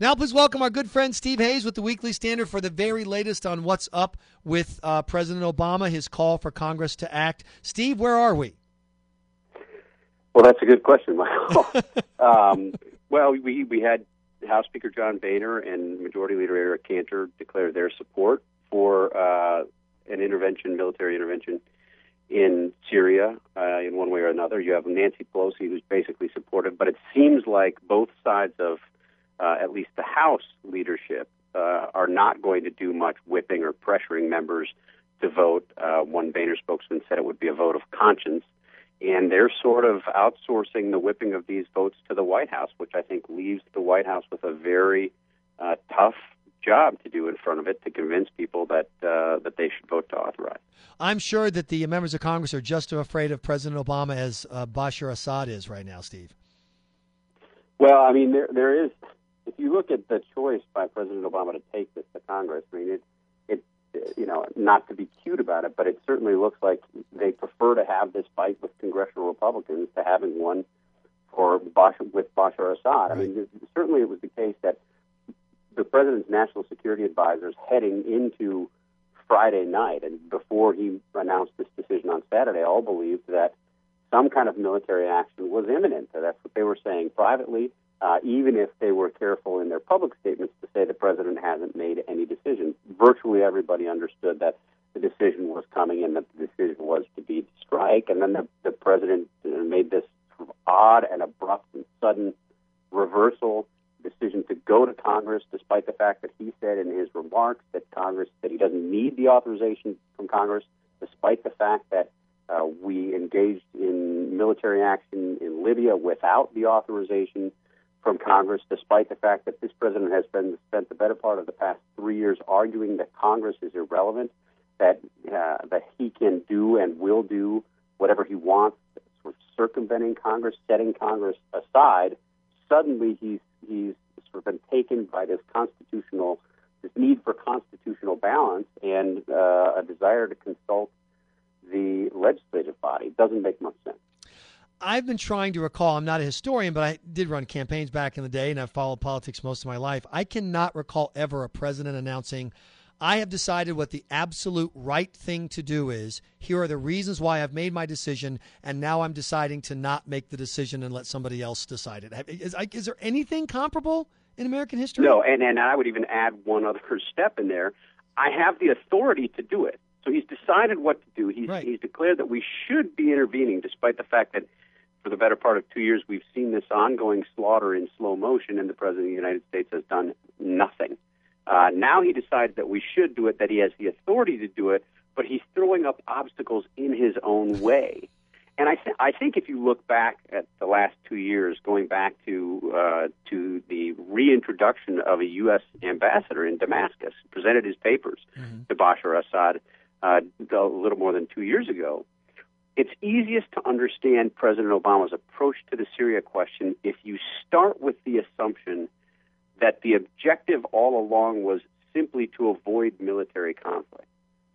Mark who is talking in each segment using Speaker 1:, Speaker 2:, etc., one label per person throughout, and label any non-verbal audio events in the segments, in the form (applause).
Speaker 1: Now, please welcome our good friend Steve Hayes with the Weekly Standard for the very latest on what's up with uh, President Obama, his call for Congress to act. Steve, where are we?
Speaker 2: Well, that's a good question, Michael. (laughs) um, well, we we had House Speaker John Boehner and Majority Leader Eric Cantor declare their support for uh, an intervention, military intervention in Syria uh, in one way or another. You have Nancy Pelosi, who's basically supportive, but it seems like both sides of uh, at least the House leadership, uh, are not going to do much whipping or pressuring members to vote. Uh, one Boehner spokesman said it would be a vote of conscience. And they're sort of outsourcing the whipping of these votes to the White House, which I think leaves the White House with a very uh, tough job to do in front of it to convince people that uh, that they should vote to authorize.
Speaker 1: I'm sure that the members of Congress are just as afraid of President Obama as uh, Bashar Assad is right now, Steve.
Speaker 2: Well, I mean, there there is if you look at the choice by President Obama to take this to Congress, I mean, it, it, you know, not to be cute about it, but it certainly looks like they prefer to have this fight with congressional Republicans to having one for Bashar, with Bashar Assad. Right. I mean, certainly it was the case that the president's national security advisors heading into Friday night and before he announced this decision on Saturday all believed that some kind of military action was imminent. So that's what they were saying privately uh, even if they were careful in their public statements to say the president hasn't made any decision. Virtually everybody understood that the decision was coming and that the decision was to be to strike. And then the, the president made this sort of odd and abrupt and sudden reversal decision to go to Congress, despite the fact that he said in his remarks that Congress that he doesn't need the authorization from Congress, despite the fact that uh, we engaged in military action in Libya without the authorization from Congress, despite the fact that this president has been spent the better part of the past three years arguing that Congress is irrelevant, that uh, that he can do and will do whatever he wants, sort of circumventing Congress, setting Congress aside. Suddenly, he's he's sort of been taken by this constitutional this need for constitutional balance and uh, a desire to consult the legislative body. It doesn't make much sense.
Speaker 1: I've been trying to recall, I'm not a historian, but I did run campaigns back in the day and I've followed politics most of my life. I cannot recall ever a president announcing, I have decided what the absolute right thing to do is. Here are the reasons why I've made my decision, and now I'm deciding to not make the decision and let somebody else decide it. Is, is there anything comparable in American history?
Speaker 2: No, and, and I would even add one other (laughs) step in there. I have the authority to do it. So he's decided what to do. He's, right. he's declared that we should be intervening, despite the fact that for the better part of two years, we've seen this ongoing slaughter in slow motion, and the President of the United States has done nothing. Uh, now he decides that we should do it, that he has the authority to do it, but he's throwing up obstacles in his own way. And I, th- I think if you look back at the last two years, going back to uh, to the reintroduction of a U.S. ambassador in Damascus, presented his papers mm-hmm. to Bashar Assad uh, a little more than two years ago. It's easiest to understand President Obama's approach to the Syria question if you start with the assumption that the objective all along was simply to avoid military conflict.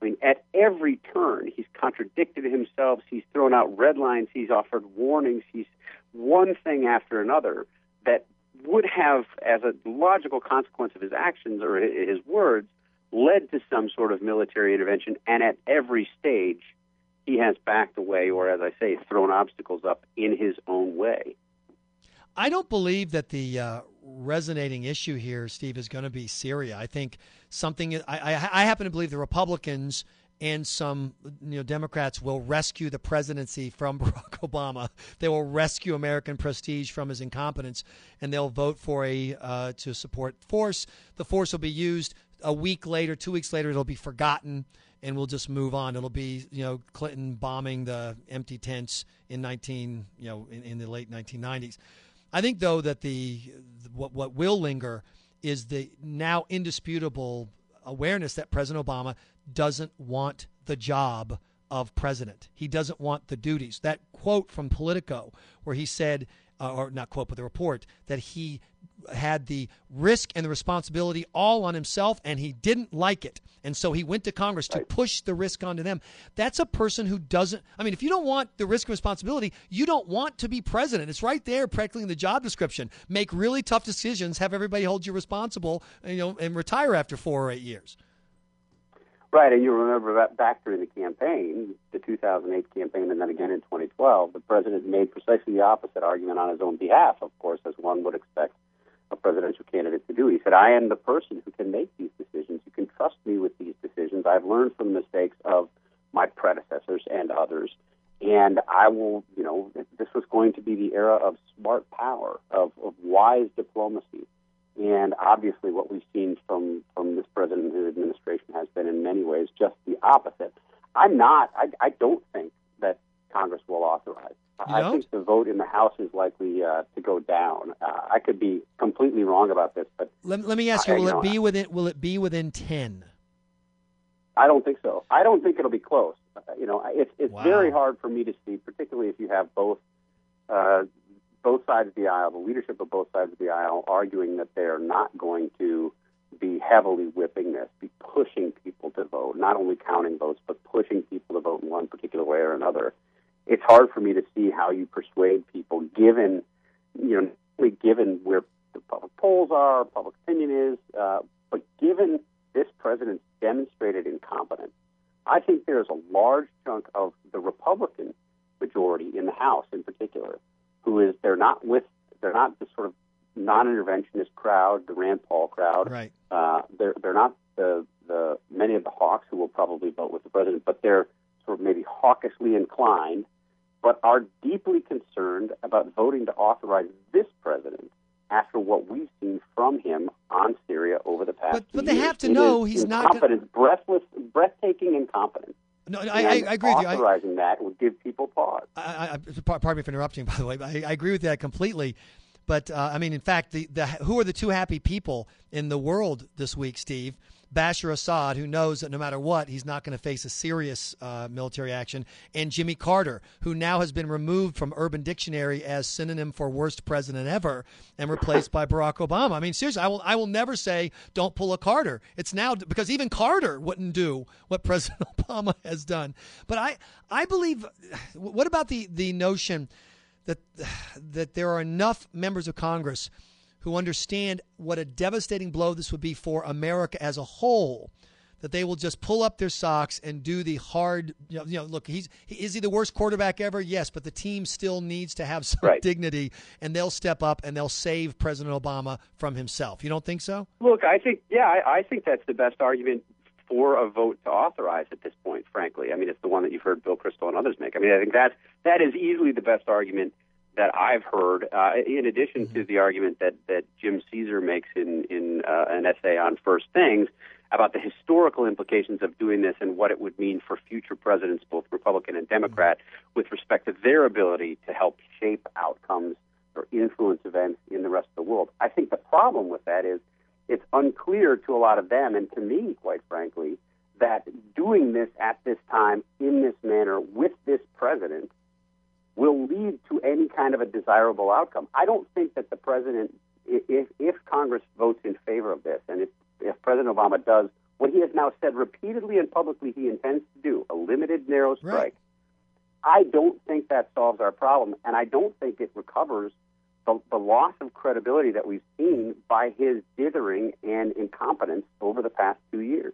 Speaker 2: I mean, at every turn, he's contradicted himself. He's thrown out red lines. He's offered warnings. He's one thing after another that would have, as a logical consequence of his actions or his words, led to some sort of military intervention. And at every stage, he has backed away, or as I say, thrown obstacles up in his own way.
Speaker 1: I don't believe that the uh, resonating issue here, Steve, is going to be Syria. I think something. I, I, I happen to believe the Republicans and some you know Democrats will rescue the presidency from (laughs) Barack Obama. They will rescue American prestige from his incompetence, and they'll vote for a uh, to support force. The force will be used a week later, two weeks later, it'll be forgotten and we'll just move on. It'll be you know Clinton bombing the empty tents in 19 you know in, in the late 1990s. I think though that the what what will linger is the now indisputable awareness that President Obama doesn't want the job of president. He doesn't want the duties. That quote from Politico where he said uh, or not quote, but the report that he had the risk and the responsibility all on himself and he didn't like it. And so he went to Congress to push the risk onto them. That's a person who doesn't, I mean, if you don't want the risk and responsibility, you don't want to be president. It's right there practically in the job description. Make really tough decisions, have everybody hold you responsible, you know, and retire after four or eight years.
Speaker 2: Right, and you remember that back during the campaign, the 2008 campaign, and then again in 2012, the president made precisely the opposite argument on his own behalf, of course, as one would expect a presidential candidate to do. He said, I am the person who can make these decisions. You can trust me with these decisions. I've learned from the mistakes of my predecessors and others. And I will, you know, this was going to be the era of smart power, of, of wise diplomacy. And obviously, what we've seen from, president and his administration has been, in many ways, just the opposite. I'm not, I, I don't think that Congress will authorize I think the vote in the House is likely uh, to go down. Uh, I could be completely wrong about this, but
Speaker 1: let, let me ask you: Will it be within? Will it be within ten?
Speaker 2: I don't think so. I don't think it'll be close. Uh, you know, it's it's wow. very hard for me to see, particularly if you have both uh, both sides of the aisle, the leadership of both sides of the aisle, arguing that they're not going to be heavily whipping this, be pushing people to vote, not only counting votes, but pushing people to vote in one particular way or another. It's hard for me to see how you persuade people, given you know, given where the public polls are, public opinion is, uh, but given this president's demonstrated incompetence, I think there's a large chunk of the Republican majority in the House, in particular, who is they're not with they're not the sort of non-interventionist crowd, the Rand Paul crowd.
Speaker 1: Right.
Speaker 2: Uh, they're they're not the the many of the hawks who will probably vote with the president, but they're sort of maybe hawkishly inclined but are deeply concerned about voting to authorize this president after what we've seen from him on Syria over the past.
Speaker 1: But, but
Speaker 2: they
Speaker 1: have to know he's
Speaker 2: not
Speaker 1: gonna...
Speaker 2: breathless, breathtaking incompetence.
Speaker 1: No, I, I, I, agree with you.
Speaker 2: Authorizing that would give people pause.
Speaker 1: I, I, pardon me for interrupting, by the way. I, I agree with that completely. But uh, I mean, in fact, the, the who are the two happy people in the world this week, Steve? Bashar Assad, who knows that no matter what, he's not going to face a serious uh, military action, and Jimmy Carter, who now has been removed from Urban Dictionary as synonym for worst president ever and replaced by Barack Obama. I mean, seriously, I will I will never say don't pull a Carter. It's now because even Carter wouldn't do what (laughs) President Obama has done. But I I believe. (sighs) What about the the notion that that there are enough members of Congress who understand what a devastating blow this would be for America as a whole. That they will just pull up their socks and do the hard. You know, you know look, he's is he the worst quarterback ever? Yes, but the team still needs to have (laughs) some right. dignity, and they'll step up and they'll save President Obama from himself. You don't think so?
Speaker 2: Look, I think yeah, I, I think that's the best argument for a vote to authorize at this point. Frankly, I mean, it's the one that you've heard Bill Kristol and others make. I mean, I think that that is easily the best argument that I've heard, uh, in addition mm-hmm. to the argument that, that Jim Ceaser makes in, in uh, an essay on First Things about the historical implications of doing this and what it would mean for future presidents, both Republican and Democrat, mm-hmm. with respect to their ability to help shape outcomes or influence events in the rest of the world. I think the problem with that is it's unclear to a lot of them, and to me, quite frankly, that doing this at this time in this manner with this president will lead to any kind of a desirable outcome. I don't think that the president, if, if Congress votes in favor of this, and if, if President Obama does what he has now said repeatedly and publicly he intends to do, a limited, narrow strike, right. I don't think that solves our problem, and I don't think it recovers the, the loss of credibility that we've seen by his dithering and incompetence over the past two years.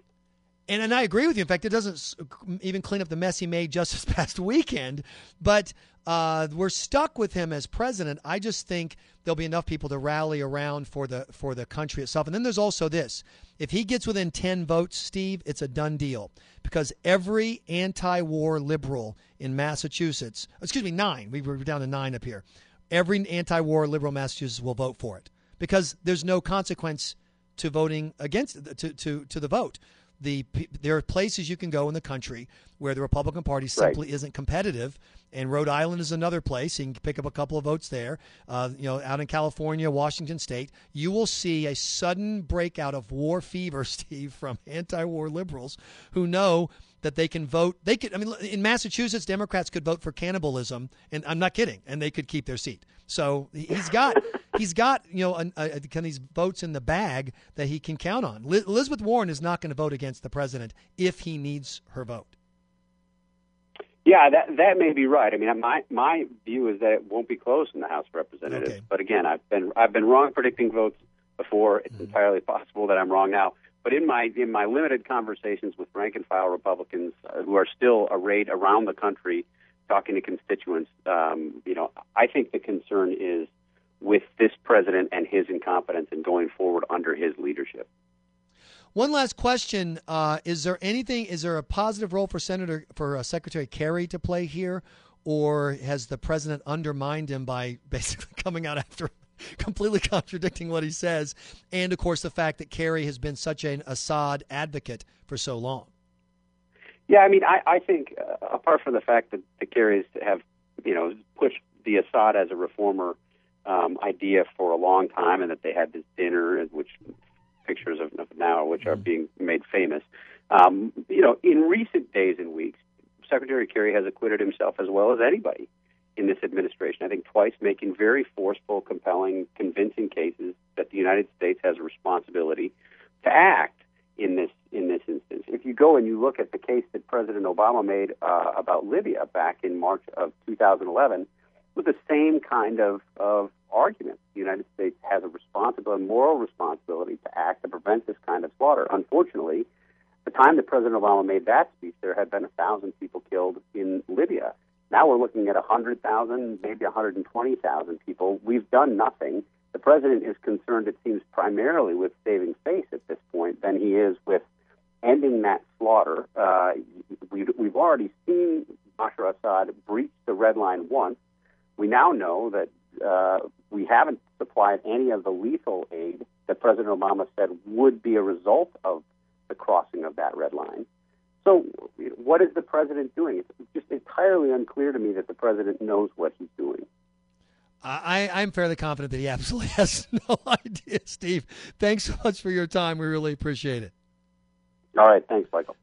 Speaker 1: And, and I agree with you. In fact, it doesn't even clean up the mess he made just (laughs) this past weekend. But uh, we're stuck with him as president. I just think there'll be enough people to rally around for the for the country itself. And then there's also this: if he gets within ten votes, Steve, it's a done deal because every anti-war liberal in Massachusetts, excuse me, nine, we were down to nine up here. Every anti-war liberal Massachusetts will vote for it because there's no consequence to voting against to to to the vote the there are places you can go in the country where the Republican Party simply right. isn't competitive, and Rhode Island is another place. You can pick up a couple of votes there. Uh, you know, out in California, Washington State, you will see a sudden breakout of war fever, (laughs) Steve, from anti-war liberals who know that they can vote. They could. I mean, in Massachusetts, Democrats could vote for cannibalism, and I'm not kidding, and they could keep their seat. So he's got he's got you know a, a, these votes in the bag that he can count on. Elizabeth Warren is not going to vote against the president if he needs her vote.
Speaker 2: Yeah, that that may be right. I mean, my my view is that it won't be close in the House of Representatives.
Speaker 1: Okay.
Speaker 2: But again, I've been I've been wrong predicting votes before. It's mm-hmm. entirely possible that I'm wrong now. But in my in my limited conversations with rank and file Republicans uh, who are still arrayed around the country talking to constituents, um, you know, I think the concern is with this president and his incompetence in going forward under his leadership.
Speaker 1: One last question: uh, Is there anything? Is there a positive role for Senator for uh, Secretary Kerry to play here, or has the president undermined him by (laughs) basically coming out after completely contradicting what he says, and of course the fact that Kerry has been such an Assad advocate for so long?
Speaker 2: Yeah, I mean, I, I think uh, apart from the fact that the Kerrys have, you know, pushed the Assad as a reformer um, idea for a long time, and that they had this dinner, which pictures of, now, which are mm-hmm. being made famous. Um, you know, in recent days and weeks, Secretary Kerry has acquitted himself as well as anybody in this administration. I think twice making very forceful, compelling, convincing cases that the United States has a responsibility to act in this in this instance. If you go and you look at the case that President Obama made uh, about Libya back in March of 2011, with the same kind of, of argument. The United States has a responsibility, moral responsibility to act to prevent this kind of slaughter. Unfortunately, the time that President Obama made that speech, there had been a thousand people killed in Libya. Now we're looking at 100,000, maybe 120,000 people. We've done nothing. The president is concerned, it seems, primarily with saving face at this point than he is with ending that slaughter. Uh, we, we've already seen Bashar Assad breach the red line once. We now know that uh, we haven't supplied any of the lethal aid that President Obama said would be a result of the crossing of that red line. So, what is the president doing? It's just entirely unclear to me that the president knows what he's doing.
Speaker 1: I, I'm fairly confident that he (laughs) absolutely has no idea, Steve. Thanks so much for your time. We really appreciate it.
Speaker 2: All right. Thanks, Michael.